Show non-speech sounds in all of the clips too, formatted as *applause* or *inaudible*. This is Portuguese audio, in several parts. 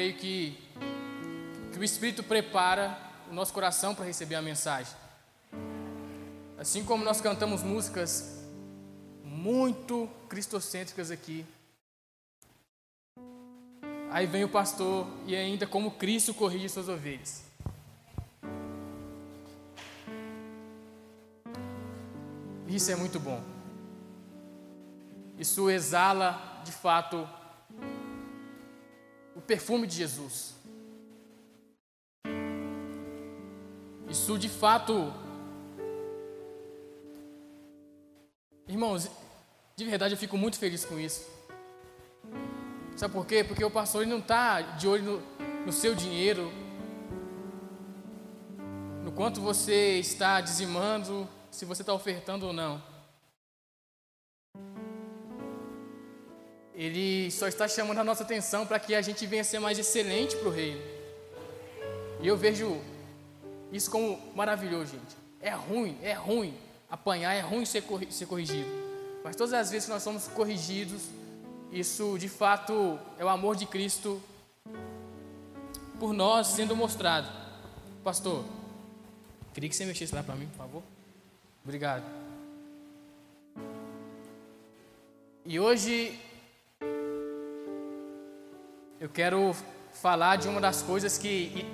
creio que, que o Espírito prepara o nosso coração para receber a mensagem. Assim como nós cantamos músicas muito cristocêntricas aqui, aí vem o pastor e ainda como Cristo corrige suas ovelhas. Isso é muito bom. Isso exala, de fato, o perfume de Jesus. Isso, de fato, irmãos, de verdade eu fico muito feliz com isso. Sabe por quê? Porque o pastor ele não está de olho no, no seu dinheiro, no quanto você está dizimando, se você está ofertando ou não. Ele só está chamando a nossa atenção para que a gente venha ser mais excelente para o reino. E eu vejo isso como maravilhoso, gente. É ruim, é ruim apanhar, é ruim ser, ser corrigido. Mas todas as vezes que nós somos corrigidos, isso de fato é o amor de Cristo por nós sendo mostrado. Pastor, queria que você mexesse lá para mim, por favor. Obrigado. E hoje eu quero falar de uma das coisas que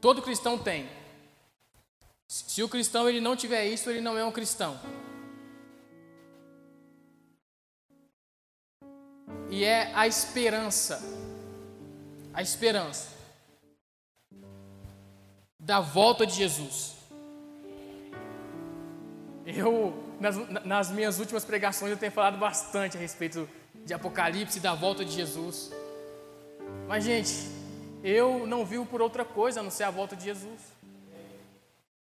todo cristão tem. Se o cristão ele não tiver isso, ele não é um cristão. E é a esperança. A esperança da volta de Jesus. Eu, nas, nas, minhas últimas pregações, eu tenho falado bastante a respeito de Apocalipse e da volta de Jesus. Mas, gente, eu não vivo por outra coisa a não ser a volta de Jesus.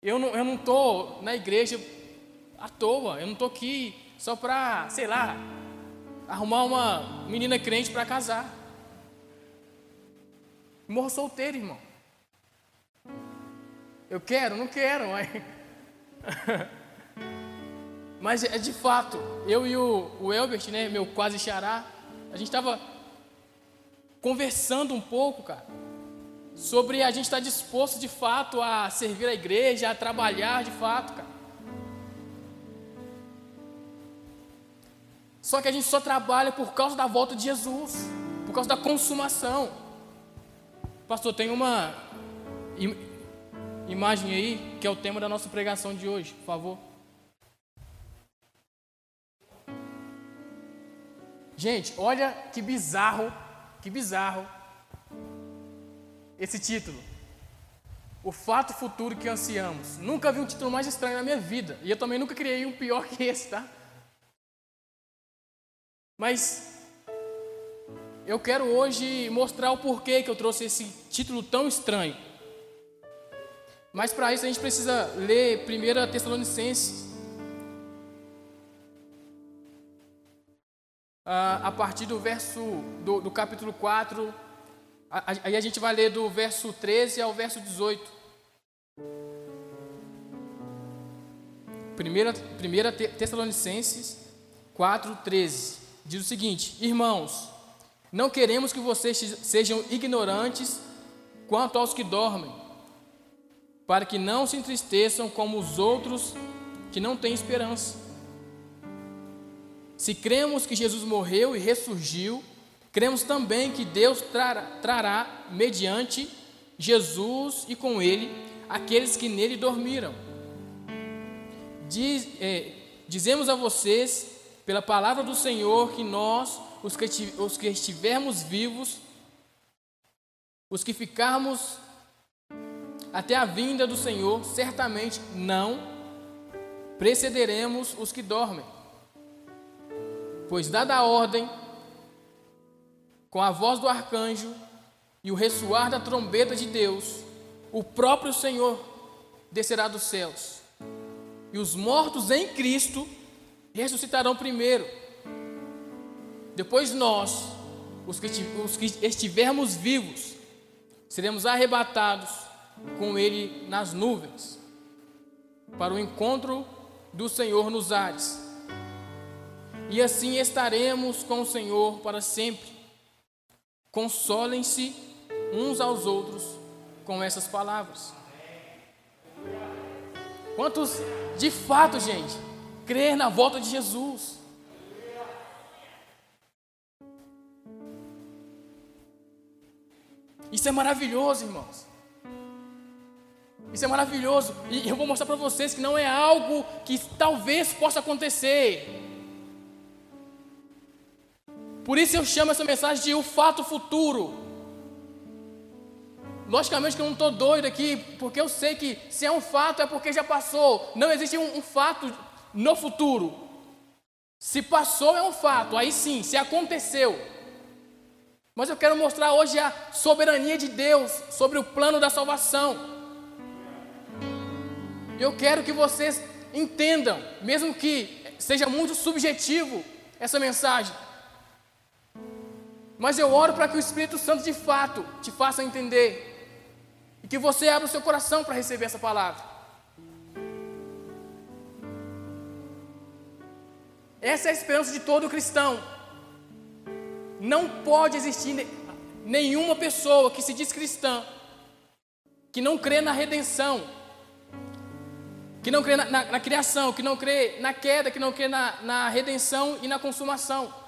Eu não estou não tô na igreja à toa, eu não estou aqui só para, sei lá, arrumar uma menina crente para casar. Morro solteiro, irmão. Eu quero, não quero, mas. *laughs* Mas é de fato, eu e o, o Elbert, né, meu quase xará, a gente estava conversando um pouco, cara, sobre a gente estar tá disposto de fato a servir a igreja, a trabalhar de fato, cara. Só que a gente só trabalha por causa da volta de Jesus, por causa da consumação. Pastor, tem uma im imagem aí que é o tema da nossa pregação de hoje, por favor. Gente, olha que bizarro, que bizarro esse título. O fato futuro que ansiamos. Nunca vi um título mais estranho na minha vida. E eu também nunca criei um pior que esse, tá? Mas eu quero hoje mostrar o porquê que eu trouxe esse título tão estranho. Mas para isso a gente precisa ler 1 Tessalonicenses a partir do verso do, do capítulo 4. Aí a gente vai ler do verso 13 ao verso 18. Primeira, primeira Tessalonicenses 4, 13. Diz o seguinte: Irmãos, não queremos que vocês sejam ignorantes quanto aos que dormem, para que não se entristeçam como os outros que não têm esperança. Se cremos que Jesus morreu e ressurgiu, cremos também que Deus trará, trará mediante Jesus e com ele aqueles que nele dormiram. Diz, é, dizemos a vocês, pela palavra do Senhor, que nós, os que, os que estivermos vivos, os que ficarmos até a vinda do Senhor, certamente não precederemos os que dormem. Pois, dada a ordem, com a voz do arcanjo e o ressoar da trombeta de Deus, o próprio Senhor descerá dos céus, e os mortos em Cristo ressuscitarão primeiro. Depois nós, os que, os que estivermos vivos, seremos arrebatados com Ele nas nuvens, para o encontro do Senhor nos ares e assim estaremos com o Senhor para sempre. consolem-se uns aos outros com essas palavras. Quantos de fato, gente, crer na volta de Jesus? Isso é maravilhoso, irmãos. Isso é maravilhoso. E eu vou mostrar para vocês que não é algo que talvez possa acontecer. Por isso eu chamo essa mensagem de o fato futuro. Logicamente que eu não estou doido aqui, porque eu sei que se é um fato é porque já passou. Não existe um, um fato no futuro. Se passou é um fato, aí sim, se aconteceu. Mas eu quero mostrar hoje a soberania de Deus sobre o plano da salvação. Eu quero que vocês entendam, mesmo que seja muito subjetivo essa mensagem. Mas eu oro para que o Espírito Santo de fato te faça entender e que você abra o seu coração para receber essa palavra. Essa é a esperança de todo cristão. Não pode existir nenhuma pessoa que se diz cristã que não crê na redenção que não crê na, na, na, criação, que não crê na queda, que não crê na, na redenção e na consumação.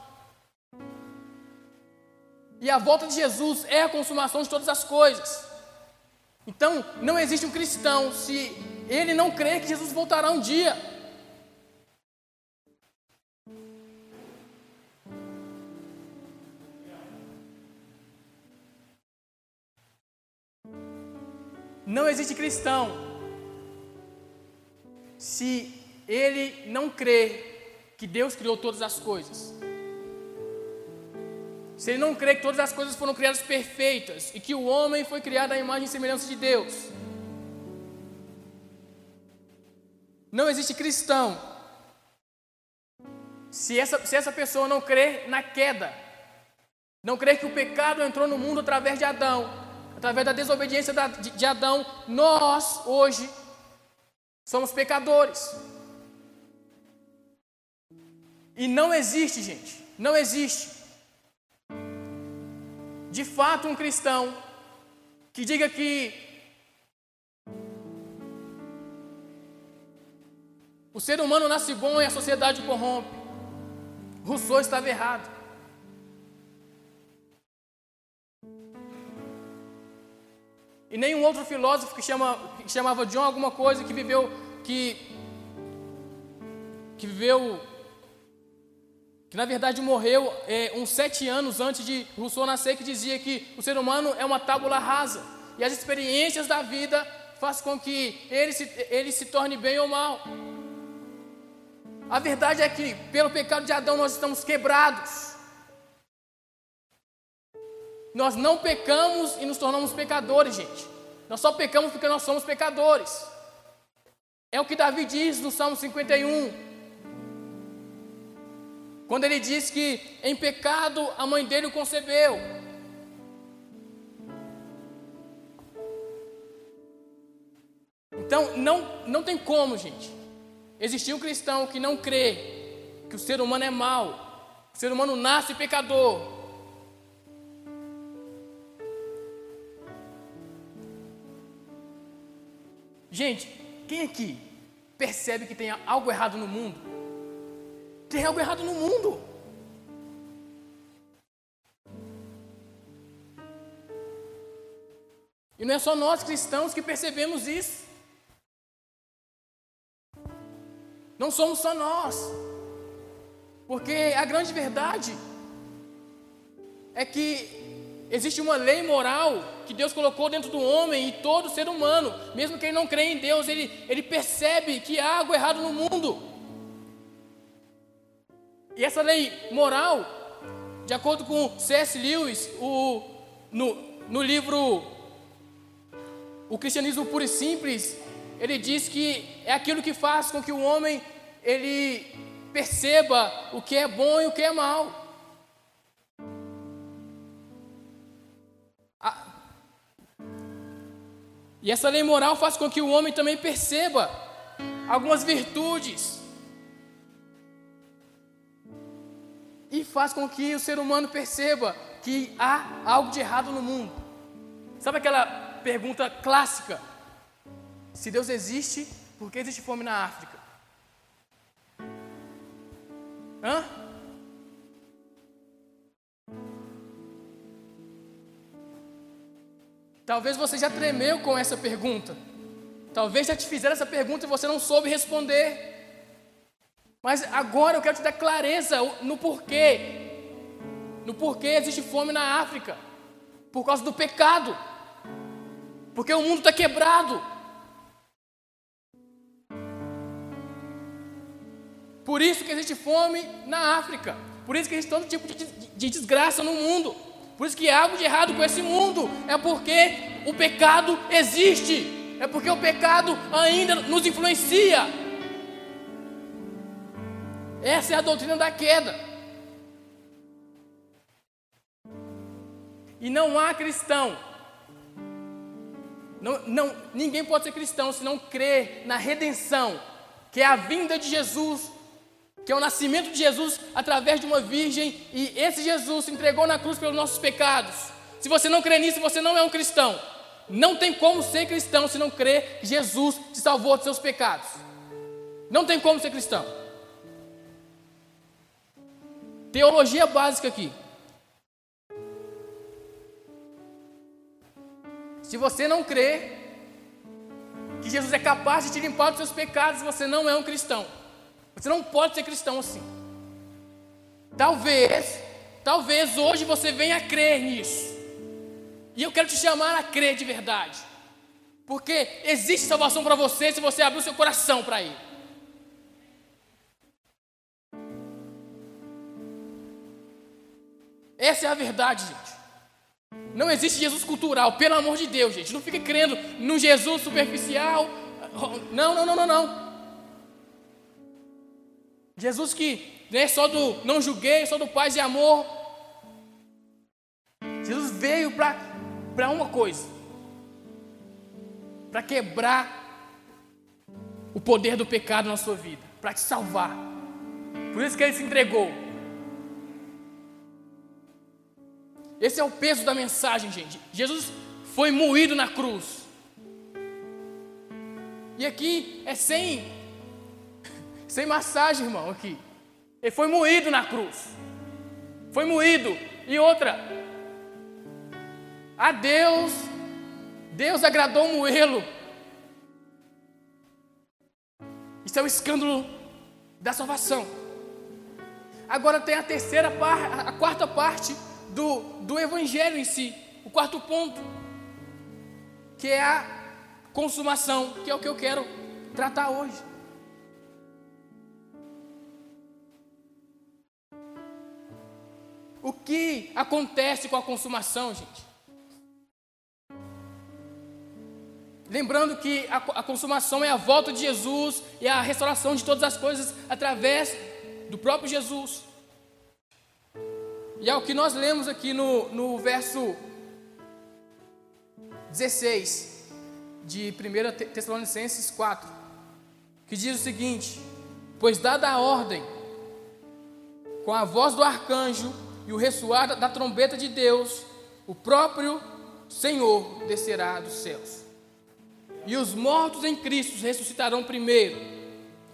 E a volta de Jesus é a consumação de todas as coisas. Então, não existe um cristão se ele não crê que Jesus voltará um dia. Não existe cristão se ele não crê que Deus criou todas as coisas. Se ele não crê que todas as coisas foram criadas perfeitas e que o homem foi criado à imagem e semelhança de Deus. Não existe cristão se essa, se essa pessoa não crê na queda, não crê que o pecado entrou no mundo através de Adão, através da desobediência de, de Adão, nós hoje Somos pecadores. E não existe, gente, não existe, de fato, um cristão que diga que o ser humano nasce bom e a sociedade corrompe. Rousseau estava errado. E nenhum outro filósofo que, chama, que chamava John alguma coisa que viveu que que viveu que na verdade morreu é, uns sete anos antes de Rousseau nascer, que dizia que o ser humano é uma tábula rasa e as experiências da vida fazem com que ele se, ele se torne bem ou mal. A verdade é que pelo pecado de Adão nós estamos quebrados. Nós não pecamos e nos tornamos pecadores, gente. Nós só pecamos porque nós somos pecadores. É o que Davi diz no Salmo 51. Quando ele diz que em pecado a mãe dele o concebeu. Então, não, não tem como, gente, existir um cristão que não crê que o ser humano é mau, o ser humano nasce pecador, Gente, quem aqui percebe que tem algo errado no mundo? Tem algo errado no mundo. E não é só nós cristãos que percebemos isso. Não somos só nós. Porque a grande verdade é que Existe uma lei moral que Deus colocou dentro do homem e todo ser humano, mesmo quem não crê em Deus, ele, ele percebe que há algo errado no mundo. E essa lei moral, de acordo com C.S. Lewis, o, no, no livro O Cristianismo Puro e Simples, ele diz que é aquilo que faz com que o homem ele perceba o que é bom e o que é mal. E essa lei moral faz com que o homem também perceba algumas virtudes. E faz com que o ser humano perceba que há algo de errado no mundo. Sabe aquela pergunta clássica? Se Deus existe, por que existe fome na África? Hã? Talvez você já tremeu com essa pergunta. Talvez já te fizeram essa pergunta e você não soube responder. Mas agora eu quero te dar clareza no porquê. No porquê existe fome na África. Por causa do pecado. Porque o mundo está quebrado. Por isso que existe fome na África. Por isso que existe todo tipo de, de desgraça no mundo. Por isso que há algo de errado com esse mundo. É porque o pecado existe. É porque o pecado ainda nos influencia. Essa é a doutrina da queda. E não há cristão. Não, não, ninguém pode ser cristão se não crer na redenção, que é a vinda de Jesus que é o nascimento de Jesus através de uma virgem, e esse Jesus se entregou na cruz pelos nossos pecados. Se você não crê nisso, você não é um cristão. Não tem como ser cristão se não crer que Jesus te salvou dos seus pecados. Não tem como ser cristão. Teologia básica aqui. Se você não crê que Jesus é capaz de te limpar dos seus pecados, você não é um cristão. Você não pode ser cristão assim. Talvez, talvez hoje você venha a crer nisso. E eu quero te chamar a crer de verdade. Porque existe salvação para você se você abrir o seu coração para Ele. Essa é a verdade, gente. Não existe Jesus cultural, pelo amor de Deus, gente. Não fique crendo num Jesus superficial. Não, não, não, não, não. Jesus que não é só do não julguei, só do paz e amor. Jesus veio para uma coisa: para quebrar o poder do pecado na sua vida, para te salvar. Por isso que ele se entregou. Esse é o peso da mensagem, gente. Jesus foi moído na cruz. E aqui é sem sem massagem, irmão, aqui. Ele foi moído na cruz. Foi moído. E outra, a Deus, Deus agradou moê-lo. Isso é o escândalo da salvação. Agora tem a terceira parte, a quarta parte do, do evangelho em si, o quarto ponto, que é a consumação, que é o que eu quero tratar hoje. O que acontece com a consumação, gente? Lembrando que a, a, consumação é a volta de Jesus e a restauração de todas as coisas através do próprio Jesus. E é o que nós lemos aqui no, no verso 16 de 1 Tessalonicenses 4, que diz o seguinte: Pois dada a ordem, com a voz do arcanjo, e o ressoar da trombeta de Deus, o próprio Senhor descerá dos céus. E os mortos em Cristo ressuscitarão primeiro.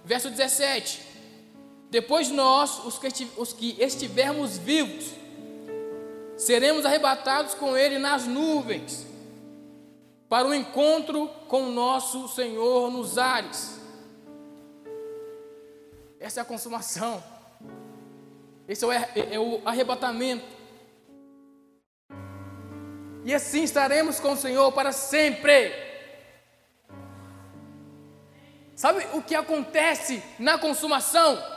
Verso 17: Depois nós, os que, os que estivermos vivos, seremos arrebatados com Ele nas nuvens, para o encontro com nosso Senhor nos ares. Essa é a consumação. Esse é é o arrebatamento. E assim estaremos com o Senhor para sempre. Sabe o que acontece na consumação?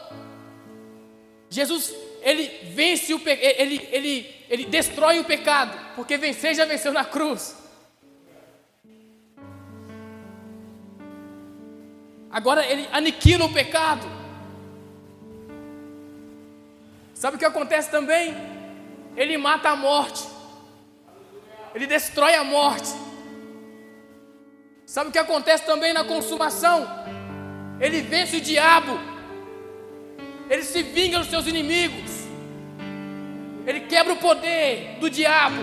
Jesus, ele vence o ele, ele, ele destrói o pecado, porque vencer já venceu na cruz. Agora ele aniquila o pecado. Sabe o que acontece também? Ele mata a morte. Ele destrói a morte. Sabe o que acontece também na consumação? Ele vence o diabo. Ele se vinga dos seus inimigos. Ele quebra o poder do diabo.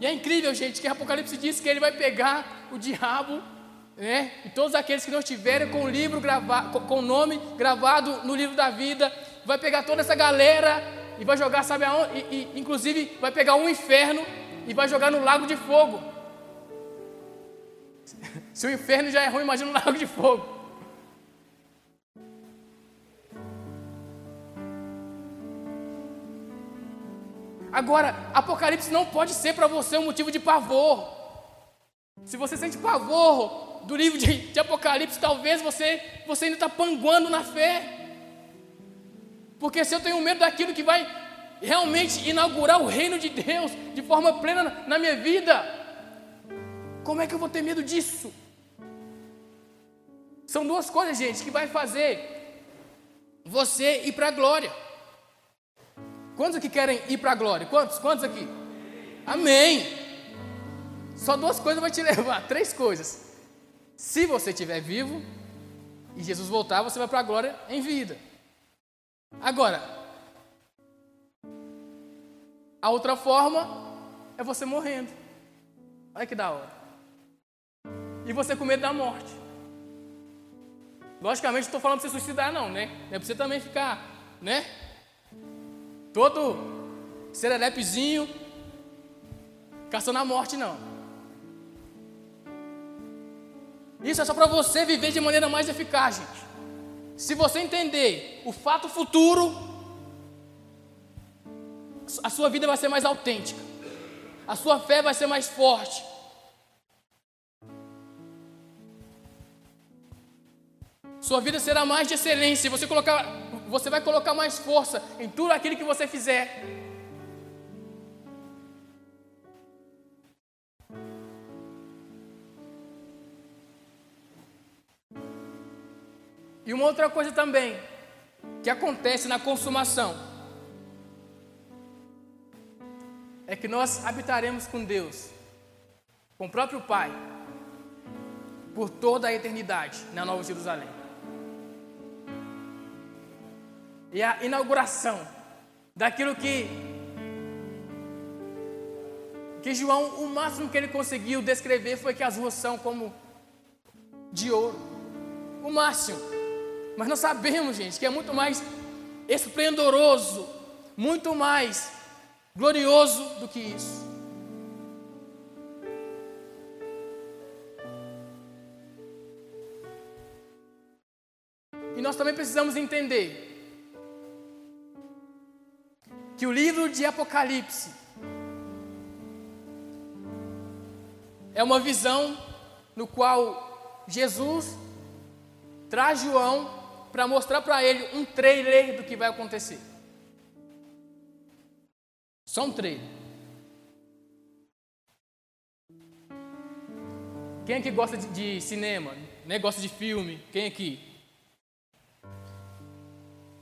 E é incrível, gente, que Apocalipse diz que ele vai pegar o diabo, né? E todos aqueles que não estiverem com o livro gravado, com o nome gravado no livro da vida, vai pegar toda essa galera e vai jogar, sabe aonde? E, e, inclusive vai pegar um inferno e vai jogar no lago de fogo. *laughs* Se o inferno já é ruim, imagina um lago de fogo. Agora, Apocalipse não pode ser para você um motivo de pavor. Se você sente pavor do livro de, de Apocalipse, talvez você, você ainda está panguando na fé. Porque se eu tenho medo daquilo que vai realmente inaugurar o reino de Deus de forma plena na minha vida, como é que eu vou ter medo disso? São duas coisas, gente, que vai fazer você ir para a glória. Quantos aqui querem ir para a glória? Quantos? Quantos aqui? Amém. Só duas coisas vai te *laughs* levar, três coisas. Se você estiver vivo e Jesus voltar, você vai para a glória em vida. Agora, a outra forma é você morrendo. Olha que da hora. E você com medo da morte. Logicamente, não estou falando para você suicidar, não, né? É para você também ficar, né? Todo sererepezinho, caçando a morte, não. Isso é só para você viver de maneira mais eficaz, gente. Se você entender o fato futuro, a sua vida vai ser mais autêntica, a sua fé vai ser mais forte. Sua vida será mais de excelência. Você, colocar, você vai colocar mais força em tudo aquilo que você fizer. E uma outra coisa também, que acontece na consumação, é que nós habitaremos com Deus, com o próprio Pai, por toda a eternidade na Nova Jerusalém. E a inauguração daquilo que que João, o máximo que ele conseguiu descrever foi que as ruas são como de ouro. O máximo. Mas nós sabemos, gente, que é muito mais esplendoroso, muito mais glorioso do que isso. E nós também precisamos entender que o livro de Apocalipse é uma visão no qual Jesus traz João para mostrar para ele um trailer do que vai acontecer. Só um trailer. Quem aqui gosta de, de cinema? Né? Gosta de filme? Quem aqui?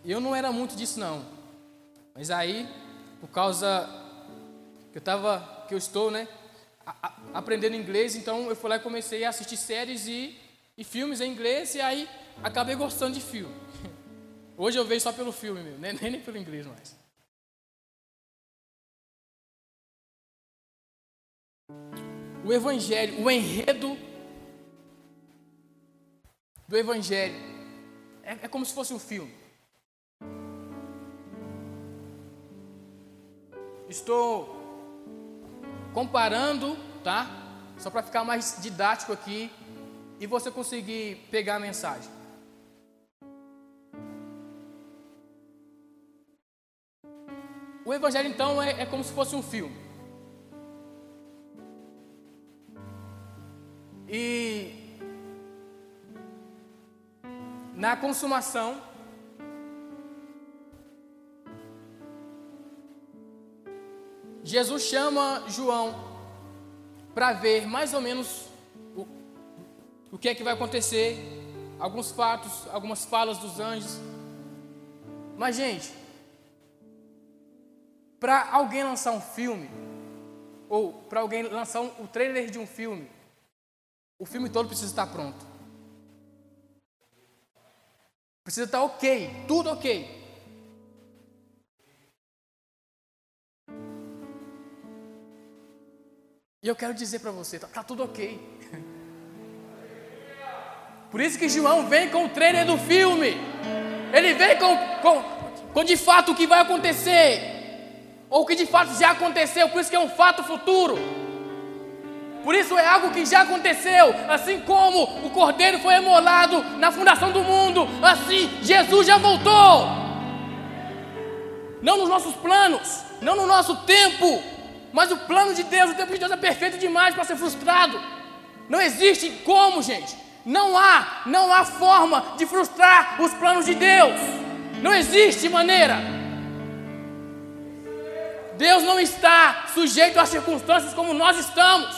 Eu não era muito disso não. Mas aí, por causa que eu tava, que eu estou, né, a, a, aprendendo inglês, então eu fui lá e comecei a assistir séries e, e filmes em inglês e aí acabei gostando de filme. *laughs* Hoje eu vejo só pelo filme, meu, *laughs* nem, nem pelo inglês mais. O Evangelho, o enredo do Evangelho é, é como se fosse um filme. Estou comparando, tá? Só para ficar mais didático aqui e você conseguir pegar a mensagem. O Evangelho, então, é, é como se fosse um filme. E na consumação, Jesus chama João para ver mais ou menos o, o que é que vai acontecer, alguns fatos, algumas falas dos anjos. Mas, gente, para alguém lançar um filme, ou para alguém lançar um, o trailer de um filme, o filme todo precisa estar pronto. Precisa estar ok, tudo ok. E eu quero dizer para você, tá, tá tudo ok. Por isso que João vem com o trailer do filme. Ele vem com, com, com de fato o que vai acontecer. Ou o que de fato já aconteceu, por isso que é um fato futuro. Por isso é algo que já aconteceu, assim como o cordeiro foi emolado na fundação do mundo, assim Jesus já voltou. Não nos nossos planos, não no nosso tempo, mas o plano de Deus, o tempo de Deus é perfeito demais para ser frustrado. Não existe como, gente. Não há, não há forma de frustrar os planos de Deus. Não existe maneira. Deus não está sujeito às circunstâncias como nós estamos.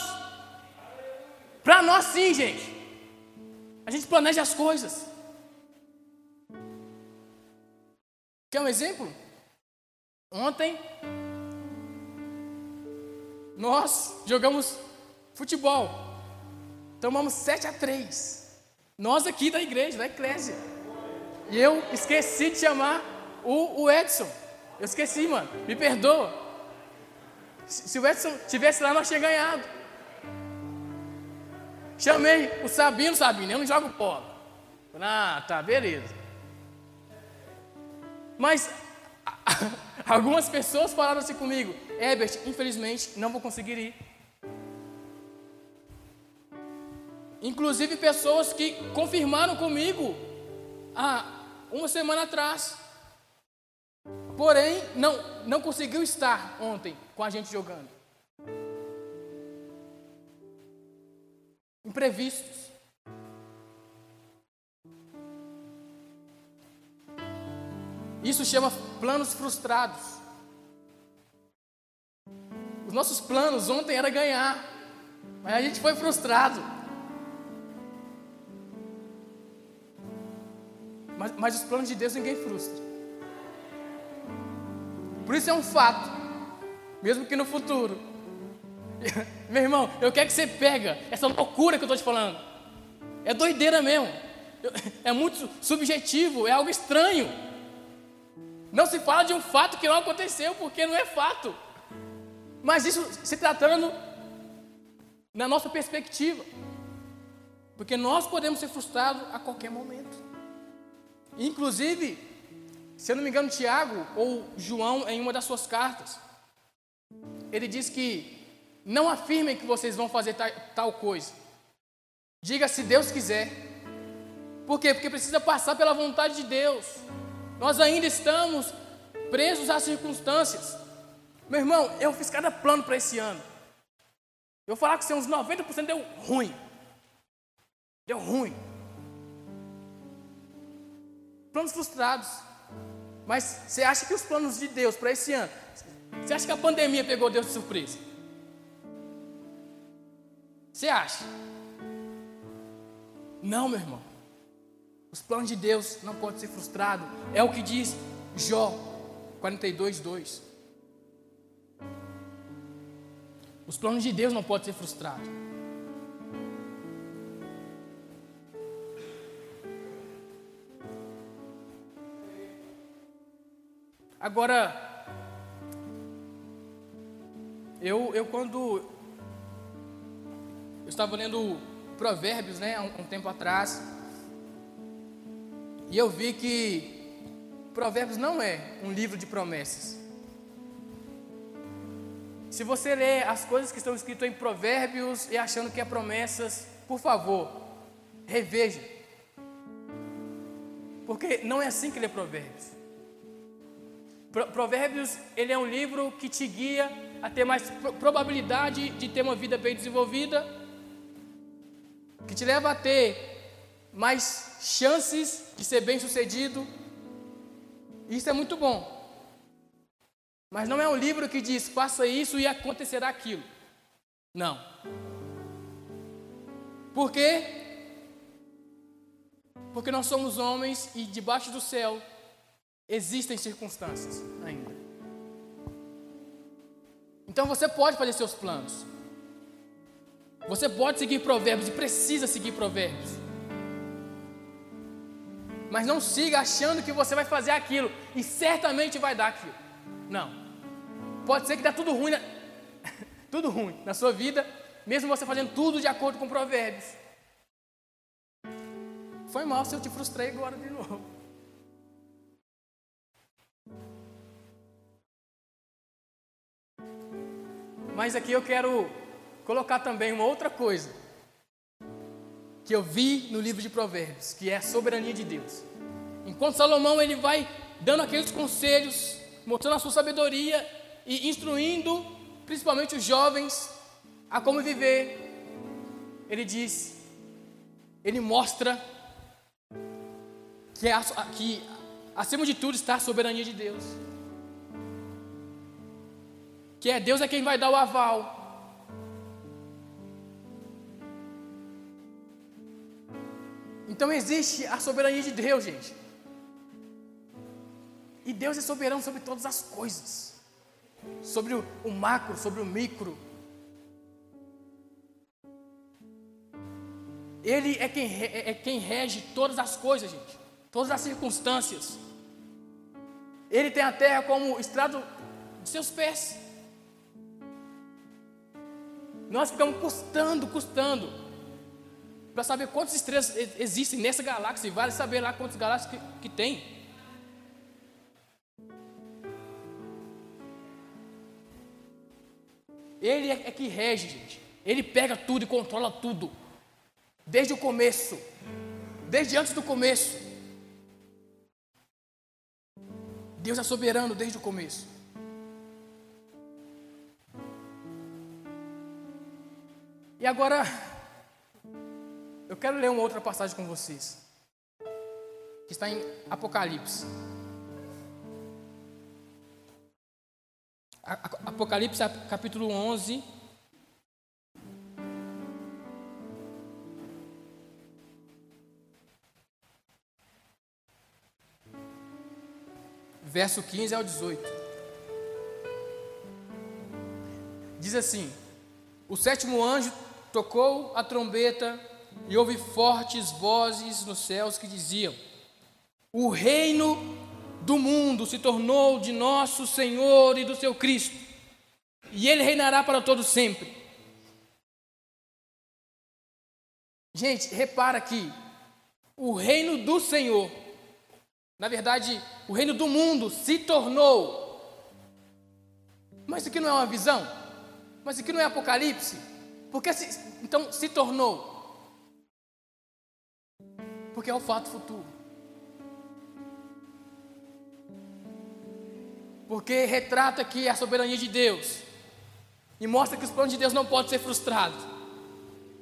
Para nós sim, gente. A gente planeja as coisas. Quer um exemplo? Ontem nós jogamos futebol. Tomamos 7 a 3. Nós aqui da igreja, da eclésia. E eu esqueci de chamar o, o Edson. Eu esqueci, mano. Me perdoa. Se, se o Edson tivesse lá, nós tínhamos ganhado. Chamei o Sabino, Sabino, eu não jogo bola. Ah, tá, beleza. Mas *laughs* algumas pessoas falaram assim comigo, Herbert, infelizmente não vou conseguir ir. Inclusive pessoas que confirmaram comigo há uma semana atrás. Porém, não, não conseguiu estar ontem com a gente jogando. imprevistos. Isso chama planos frustrados. Os nossos planos ontem era ganhar, mas a gente foi frustrado. Mas, mas os planos de Deus ninguém frustra. Por isso é um fato, mesmo que no futuro *laughs* Meu irmão, eu quero que você pega essa loucura que eu estou te falando. É doideira mesmo. *laughs* É muito subjetivo, é algo estranho. Não se fala de um fato que não aconteceu, porque não é fato. Mas isso se tratando na nossa perspectiva. Porque nós podemos ser frustrados a qualquer momento. Inclusive, se eu não me engano, Tiago ou João, em uma das suas cartas, ele diz que não afirmem que vocês vão fazer tal coisa. Diga se Deus quiser. Por quê? Porque precisa passar pela vontade de Deus. Nós ainda estamos presos às circunstâncias. Meu irmão, eu fiz cada plano para esse ano. Eu vou falar que uns 90% deu ruim. Deu ruim. Planos frustrados. Mas você acha que os planos de Deus para esse ano, você acha que a pandemia pegou Deus de surpresa? Você acha? Não, meu irmão. Os planos de Deus não podem ser frustrados. É o que diz Jó 42, 2. Os planos de Deus não podem ser frustrados. Agora, eu, eu quando eu estava lendo Provérbios, né, um, um tempo atrás, e eu vi que Provérbios não é um livro de promessas. Se você lê as coisas que estão escritas em Provérbios e achando que é promessas, por favor, reveja. Porque não é assim que lê Provérbios. Provérbios, ele é um livro que te guia a ter mais probabilidade de ter uma vida bem desenvolvida que te leva a ter mais chances de ser bem sucedido. Isso é muito bom. Mas não é um livro que diz faça isso e acontecerá aquilo. Não. Por quê? Porque nós somos homens e debaixo do céu existem circunstâncias ainda. Então você pode fazer seus planos. Você pode seguir provérbios e precisa seguir provérbios. Mas não siga achando que você vai fazer aquilo e certamente vai dar aquilo. Não. Pode ser que dá tudo ruim, na... *laughs* tudo ruim na sua vida, mesmo você fazendo tudo de acordo com provérbios. Foi mal se eu te frustrei agora de novo. Mas aqui eu quero colocar também uma outra coisa que eu vi no livro de Provérbios, que é a soberania de Deus. Enquanto Salomão ele vai dando aqueles conselhos, mostrando a sua sabedoria e instruindo principalmente os jovens a como viver, ele diz, ele mostra que, é, que acima de tudo está a soberania de Deus. Que é Deus é quem vai dar o aval. Então existe a soberania de Deus, gente. E Deus é soberano sobre todas as coisas. Sobre o, macro, sobre o micro. Ele é quem, é, é quem rege todas as coisas, gente. Todas as circunstâncias. Ele tem a terra como estrado de seus pés. Nós ficamos custando, custando, para saber quantas estrelas existem nessa galáxia, e vale saber lá quantas galáxias que, que tem. Ele é, é que rege, gente. Ele pega tudo e controla tudo. Desde o começo. Desde antes do começo. Deus é soberano desde o começo. E agora, eu quero ler uma outra passagem com vocês, que está em Apocalipse. Apocalipse capítulo 11. Verso 15 ao 18. Diz assim: O sétimo anjo tocou a trombeta e houve fortes vozes nos céus que diziam: O reino do mundo se tornou de nosso Senhor e do seu Cristo, e ele reinará para todo sempre. Gente, repara aqui, o reino do Senhor, na verdade, o reino do mundo se tornou. Mas isso aqui não é uma visão? Mas isso aqui não é Apocalipse? Porque se, então se tornou. Porque é o fato futuro. Porque retrata aqui a soberania de Deus. E mostra que os planos de Deus não podem ser frustrados.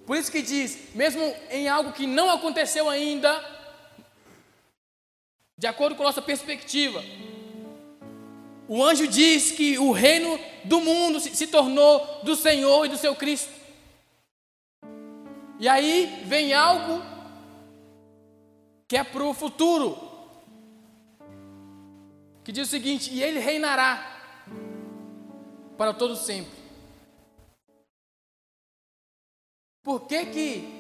Por isso que diz, mesmo em algo que não aconteceu ainda, de acordo com a nossa perspectiva, o anjo diz que o reino do mundo se, se tornou do Senhor e do seu Cristo. E aí vem algo que é para o futuro, que diz o seguinte: e ele reinará para todo sempre. Por que que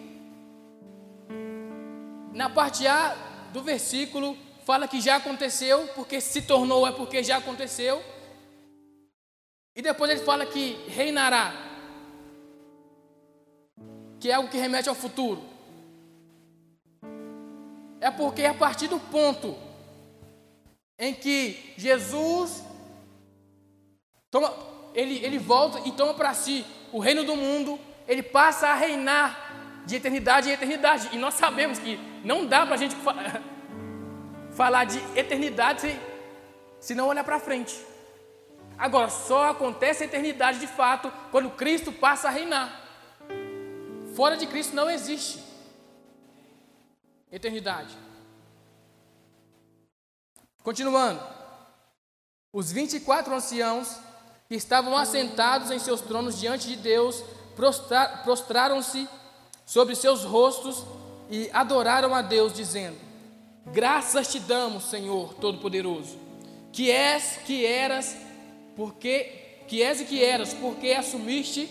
na parte A do versículo fala que já aconteceu, porque se tornou é porque já aconteceu. E depois ele fala que reinará que é algo que remete ao futuro. É porque a partir do ponto em que Jesus toma, ele, ele volta e toma para si o reino do mundo, ele passa a reinar de eternidade em eternidade. E nós sabemos que não dá para a gente fa *laughs* falar de eternidade se, se não olhar para frente. Agora, só acontece a eternidade de fato quando Cristo passa a reinar. Fora de Cristo não existe eternidade. Continuando. Os 24 anciãos que estavam assentados em seus tronos diante de Deus prostraram-se sobre seus rostos e adoraram a Deus, dizendo: Graças te damos, Senhor Todo-Poderoso, que és, que eras, porque que és e que eras, porque assumiste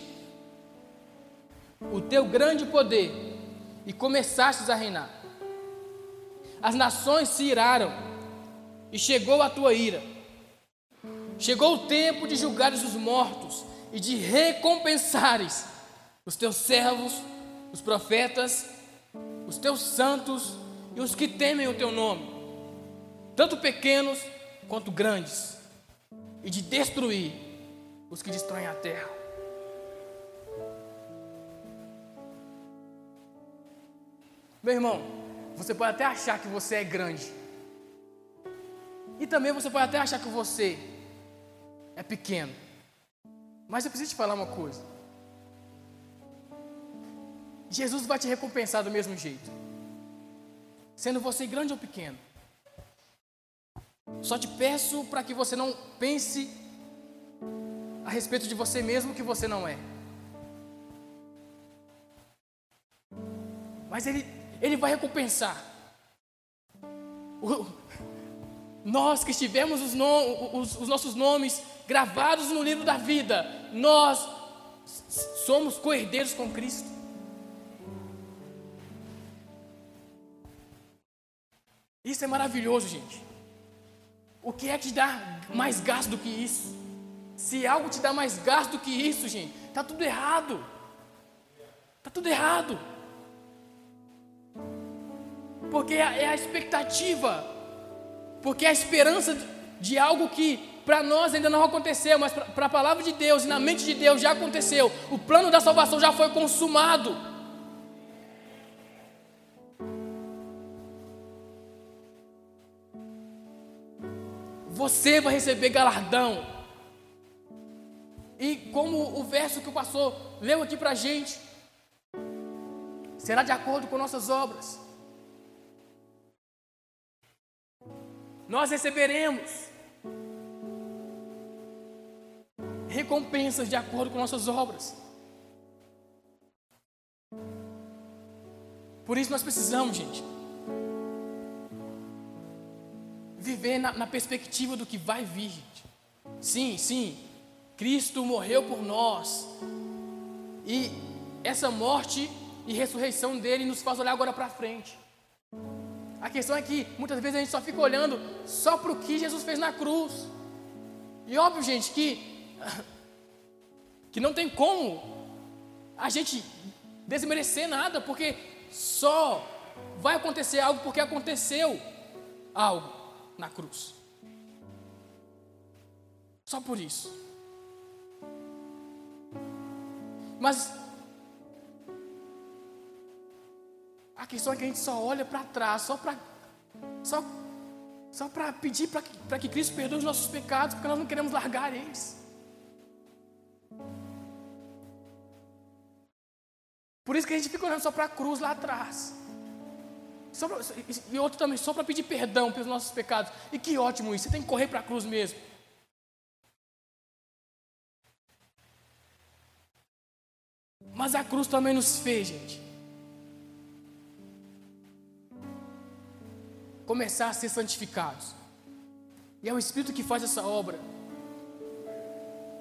o teu grande poder e começastes a reinar. As nações se iraram e chegou a tua ira. Chegou o tempo de julgares os mortos e de recompensares os teus servos, os profetas, os teus santos e os que temem o teu nome, tanto pequenos quanto grandes, e de destruir os que destroem a terra. Meu irmão, você pode até achar que você é grande. E também você pode até achar que você é pequeno. Mas eu preciso te falar uma coisa. Jesus vai te recompensar do mesmo jeito. Sendo você grande ou pequeno. Só te peço para que você não pense a respeito de você mesmo que você não é. Mas ele, ele vai recompensar. Nós que tivemos os, os, os nossos nomes gravados no livro da vida, nós somos coerdeiros com Cristo. Isso é maravilhoso, gente. O que é que te dá mais gasto do que isso? Se algo te dá mais gasto do que isso, gente, tá tudo errado. Tá tudo errado. Porque é, é a expectativa, porque a esperança de algo que para nós ainda não aconteceu, mas para a palavra de Deus e na mente de Deus já aconteceu. O plano da salvação já foi consumado. Você vai receber galardão. E como o verso que o pastor leu aqui para a gente, será de acordo com nossas obras. Nós receberemos recompensas de acordo com nossas obras. Por isso nós precisamos, gente, viver na, na perspectiva do que vai vir, gente. Sim, sim, Cristo morreu por nós. E essa morte e ressurreição dele nos faz olhar agora para frente. A questão é que muitas vezes a gente só fica olhando só para o que Jesus fez na cruz. E óbvio, gente, que, que não tem como a gente desmerecer nada, porque só vai acontecer algo porque aconteceu algo na cruz. Só por isso. Mas a questão é que a gente só olha para trás, só para só, só pedir para que, que Cristo perdoe os nossos pecados, porque nós não queremos largar eles. Por isso que a gente fica olhando só para a cruz lá atrás. Pra, e outro também, só para pedir perdão pelos nossos pecados. E que ótimo isso, você tem que correr para a cruz mesmo. Mas a cruz também nos fez, gente. Começar a ser santificados. E é o Espírito que faz essa obra.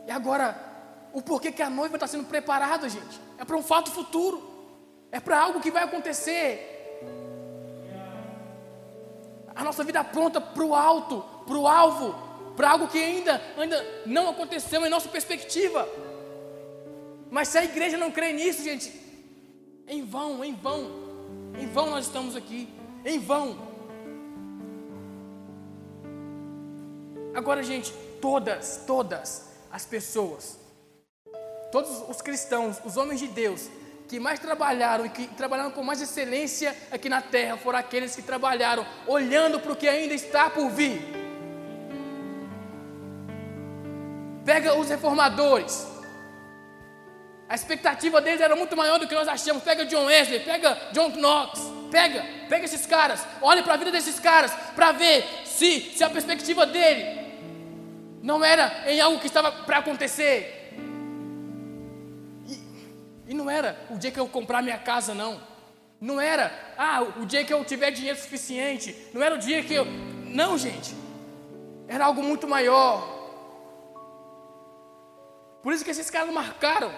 E agora, o porquê que a noiva está sendo preparada, gente? É para um fato futuro. É para algo que vai acontecer. A nossa vida pronta para o alto, para o alvo, para algo que ainda, ainda não aconteceu em nossa perspectiva. Mas se a igreja não crê nisso, gente, em vão, em vão, em vão nós estamos aqui, em vão. Agora, gente, todas, todas as pessoas, todos os cristãos, os homens de Deus, que mais trabalharam e que trabalharam com mais excelência aqui na terra foram aqueles que trabalharam olhando para o que ainda está por vir. Pega os reformadores, a expectativa deles era muito maior do que nós achamos. Pega John Wesley, pega John Knox, pega, pega esses caras, olhe para a vida desses caras para ver se, se a perspectiva dele não era em algo que estava para acontecer. E, e não era o dia que eu comprar minha casa, não. Não era, ah, o dia que eu tiver dinheiro suficiente. Não era o dia que eu. Não, gente. Era algo muito maior. Por isso que esses caras marcaram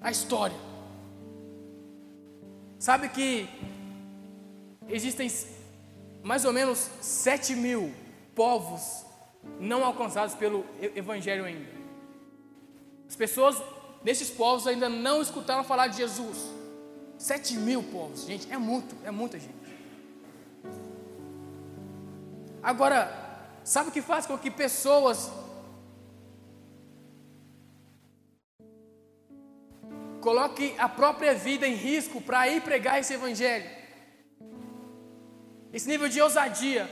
a história. Sabe que existem mais ou menos sete mil povos não alcançados pelo Evangelho ainda. As pessoas desses povos ainda não escutaram falar de Jesus. Sete mil povos, gente, é muito, é muita gente. Agora, sabe o que faz com que pessoas coloquem a própria vida em risco para ir pregar esse evangelho? Esse nível de ousadia.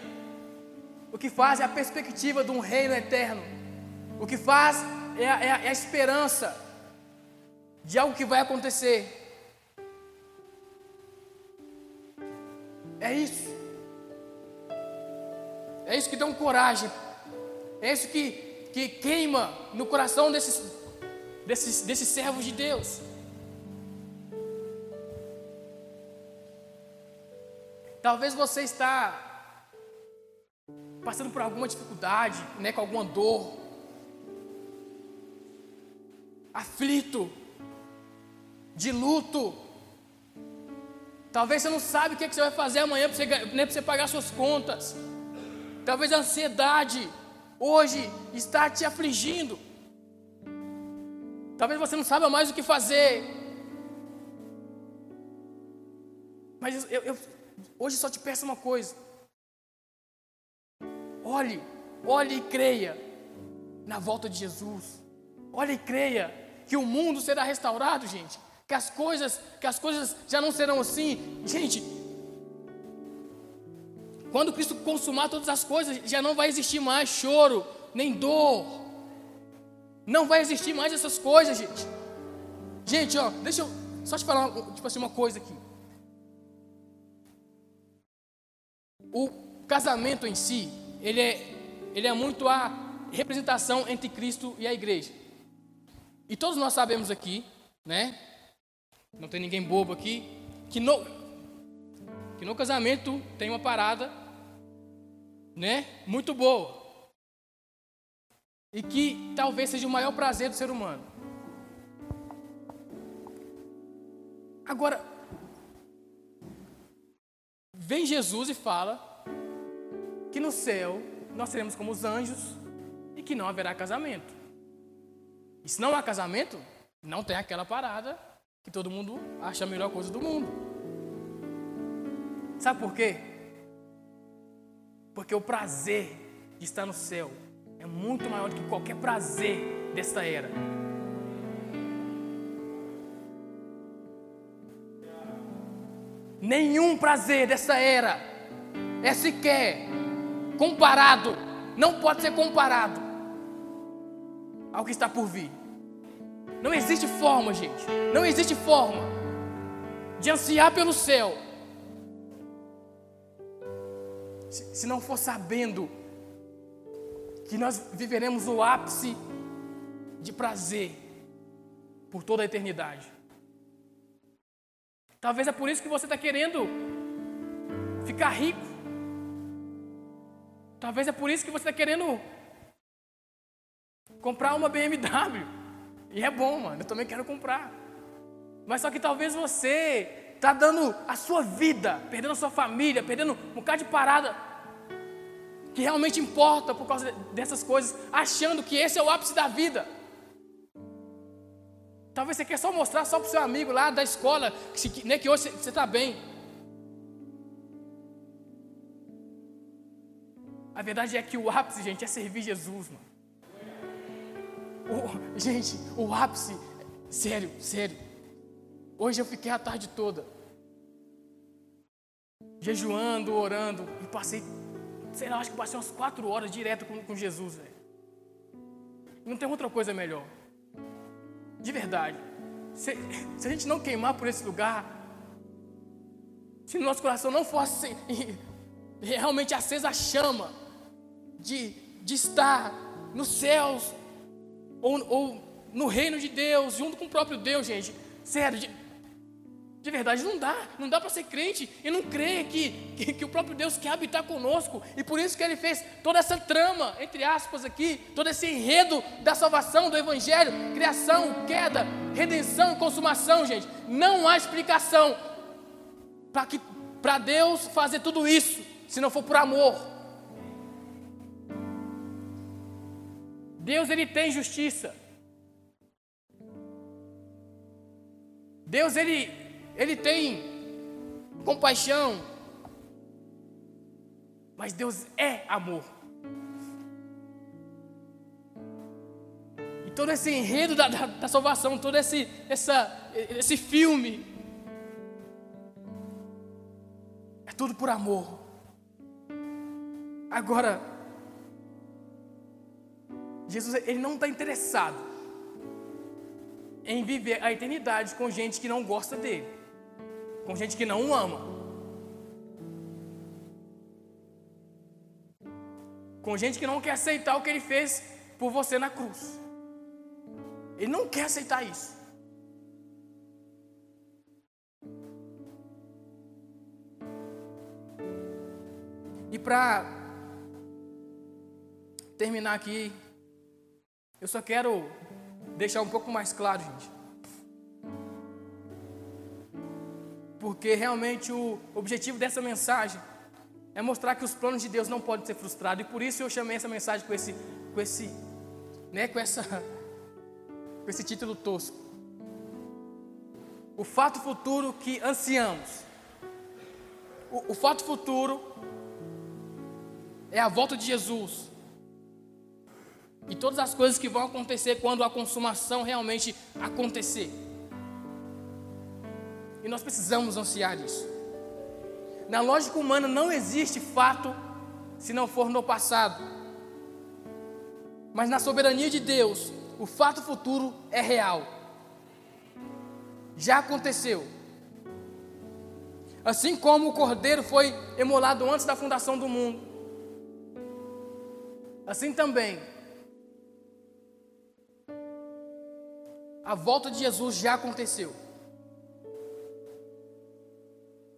O que faz é a perspectiva de um reino eterno. O que faz é a, é a, é a esperança de algo que vai acontecer. É isso. É isso que um coragem. É isso que, que queima no coração desses, desses, desses servos de Deus. Talvez você está passando por alguma dificuldade, né, com alguma dor, aflito, de luto. Talvez você não sabe o que, é você vai fazer amanhã para você, né, você pagar suas contas. Talvez a ansiedade hoje está te afligindo. Talvez você não saiba mais o que fazer. Mas eu, eu hoje só te peço uma coisa. Olhe, olhe e creia na volta de Jesus. Olhe e creia que o mundo será restaurado, gente. Que as coisas, que as coisas já não serão assim. Gente, quando Cristo consumar todas as coisas, já não vai existir mais choro, nem dor. Não vai existir mais essas coisas, gente. Gente, ó, deixa eu só te falar tipo assim, uma coisa aqui. O casamento em si, ele é, ele é muito a representação entre Cristo e a igreja. E todos nós sabemos aqui, né? Não tem ninguém bobo aqui, que no, que no casamento tem uma parada, né? Muito boa. E que talvez seja o maior prazer do ser humano. Agora, vem Jesus e fala que no céu nós seremos como os anjos e que não haverá casamento. E se não há casamento, não tem aquela parada que todo mundo acha a melhor coisa do mundo. Sabe por quê? Porque o prazer de estar no céu é muito maior do que qualquer prazer desta era. Nenhum prazer dessa era é sequer comparado, não pode ser comparado ao que está por vir. Não existe forma, gente, não existe forma de ansiar pelo céu se, não for sabendo que nós viveremos o ápice de prazer por toda a eternidade. Talvez é por isso que você está querendo ficar rico. Talvez é por isso que você está querendo comprar uma BMW. E é bom, mano. Eu também quero comprar. Mas só que talvez você está dando a sua vida, perdendo a sua família, perdendo um bocado de parada que realmente importa por causa dessas coisas, achando que esse é o ápice da vida. Talvez você quer só mostrar só para o seu amigo lá da escola que, né, que hoje você está bem. A verdade é que o ápice, gente, é servir Jesus, mano. O, gente, o ápice, sério, sério. Hoje eu fiquei a tarde toda jejuando, orando e passei, sei lá, acho que passei umas quatro horas direto com, com Jesus, velho. Não tem outra coisa melhor. De verdade. Se, se, a gente não queimar por esse lugar, se no nosso coração não fosse realmente acesa a chama, de, de estar nos céus ou, ou no reino de Deus, junto com o próprio Deus, gente. Sério, de, de verdade, não dá. Não dá para ser crente e não crer que, que, que, o próprio Deus quer habitar conosco. E por isso que ele fez toda essa trama, entre aspas, aqui, todo esse enredo da salvação, do Evangelho, criação, queda, redenção consumação, gente. Não há explicação para Deus fazer tudo isso, se não for por amor. Deus ele tem justiça. Deus ele ele tem compaixão. Mas Deus é amor. E todo esse enredo da, da, da salvação, todo esse, essa, esse filme, é tudo por amor. Agora, Jesus ele não está interessado em viver a eternidade com gente que não gosta dele, com gente que não o ama, com gente que não quer aceitar o que ele fez por você na cruz. Ele não quer aceitar isso. E para terminar aqui, eu só quero deixar um pouco mais claro, gente. Porque realmente o objetivo dessa mensagem é mostrar que os planos de Deus não podem ser frustrados. E por isso eu chamei essa mensagem com esse, com esse, né, com essa, *laughs* com esse título tosco. O fato futuro que ansiamos. O, o fato futuro é a volta de Jesus. E todas as coisas que vão acontecer quando a consumação realmente acontecer. Nós precisamos ansiar isso. Na lógica humana não existe fato se não for no passado. Mas na soberania de Deus, o fato futuro é real. Já aconteceu. Assim como o cordeiro foi emolado antes da fundação do mundo, assim também A volta de Jesus já aconteceu.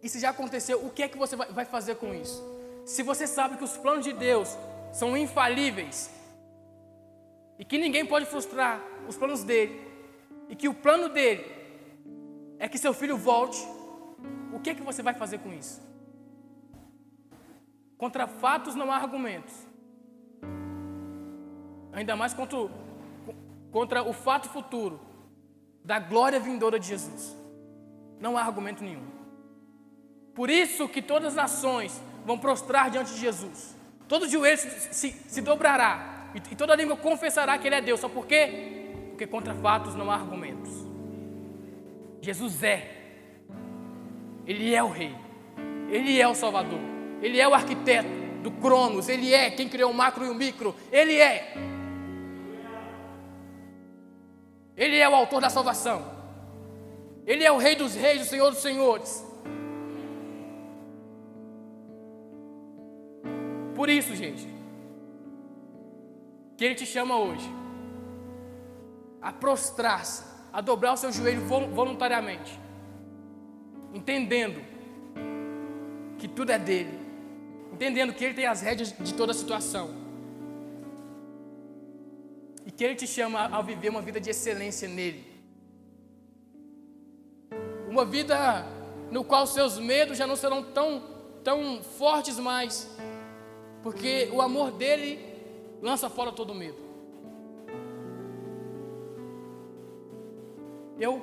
E se já aconteceu, o que é que você vai fazer com isso? Se você sabe que os planos de Deus são infalíveis e que ninguém pode frustrar os planos dele, e que o plano dele é que seu filho volte, o que é que você vai fazer com isso? Contra fatos não há argumentos. Ainda mais contra, contra o fato futuro da glória vindoura de Jesus. Não há argumento nenhum. Por isso que todas as nações vão prostrar diante de Jesus. Todo joelho se, se, se dobrará e, e toda língua confessará que Ele é Deus. Só por quê? Porque contra fatos não há argumentos. Jesus é. Ele é o Rei. Ele é o Salvador. Ele é o arquiteto do Cronos. Ele é quem criou o macro e o micro. Ele é. Ele é o autor da salvação. Ele é o Rei dos Reis, o Senhor dos Senhores. Por isso, gente, que Ele te chama hoje a prostrar-se, a dobrar o seu joelho voluntariamente, entendendo que tudo é dele, entendendo que Ele tem as rédeas de toda a situação e que Ele te chama a viver uma vida de excelência nele. Uma vida no qual seus medos já não serão tão, tão fortes mais, porque o amor dele lança fora todo medo. Eu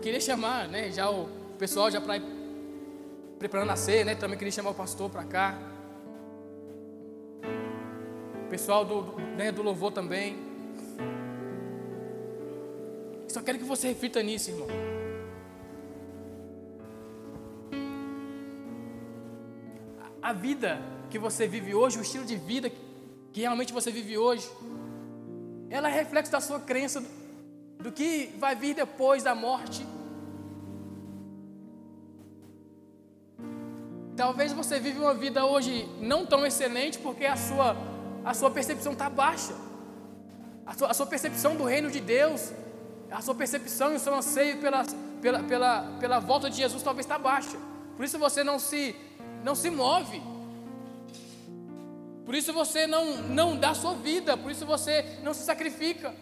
queria chamar, né, já o pessoal já para preparando a ceia, né, também queria chamar o pastor para cá. O pessoal do, né, do louvor também. Só quero que você reflita nisso, irmão. A vida que você vive hoje, o estilo de vida que realmente você vive hoje, ela é reflexo da sua crença do que vai vir depois da morte. Talvez você vive uma vida hoje não tão excelente porque a sua, a sua percepção está baixa. A sua, a sua percepção do reino de Deus a sua percepção e o seu anseio pela, pela, pela, pela volta de Jesus talvez está baixa. Por isso você não se, não se move. Por isso você não, não dá sua vida, por isso você não se sacrifica.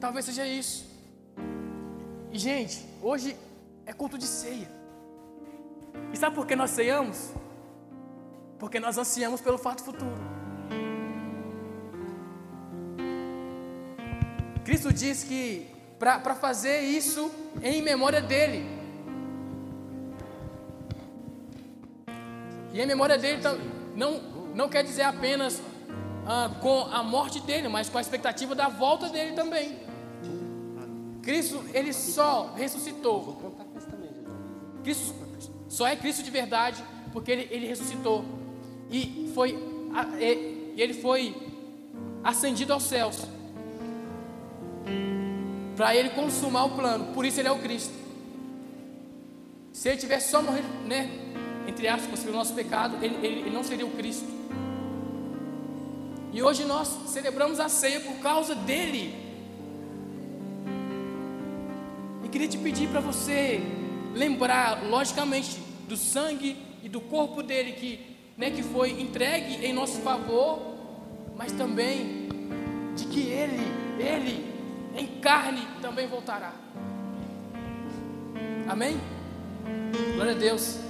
Talvez seja isso. E, gente, hoje é culto de ceia. E sabe por que nós ceiamos? Porque nós ansiamos pelo fato futuro. Cristo diz que para fazer isso em memória dele, E em memória dele não, não quer dizer apenas ah, com a morte dele, mas com a expectativa da volta dele também. Cristo, ele só ressuscitou. Cristo só é Cristo de verdade porque ele, ele ressuscitou e foi ele foi ascendido aos céus para ele consumar o plano. Por isso ele é o Cristo. Se ele tivesse só morrido, né, entre aspas, pelo nosso pecado, ele, ele, ele não seria o Cristo. E hoje nós celebramos a ceia por causa dele. E queria te pedir para você lembrar, logicamente, do sangue e do corpo dele que, né, que foi entregue em nosso favor, mas também de que ele, ele em carne também voltará. Amém? Glória a Deus.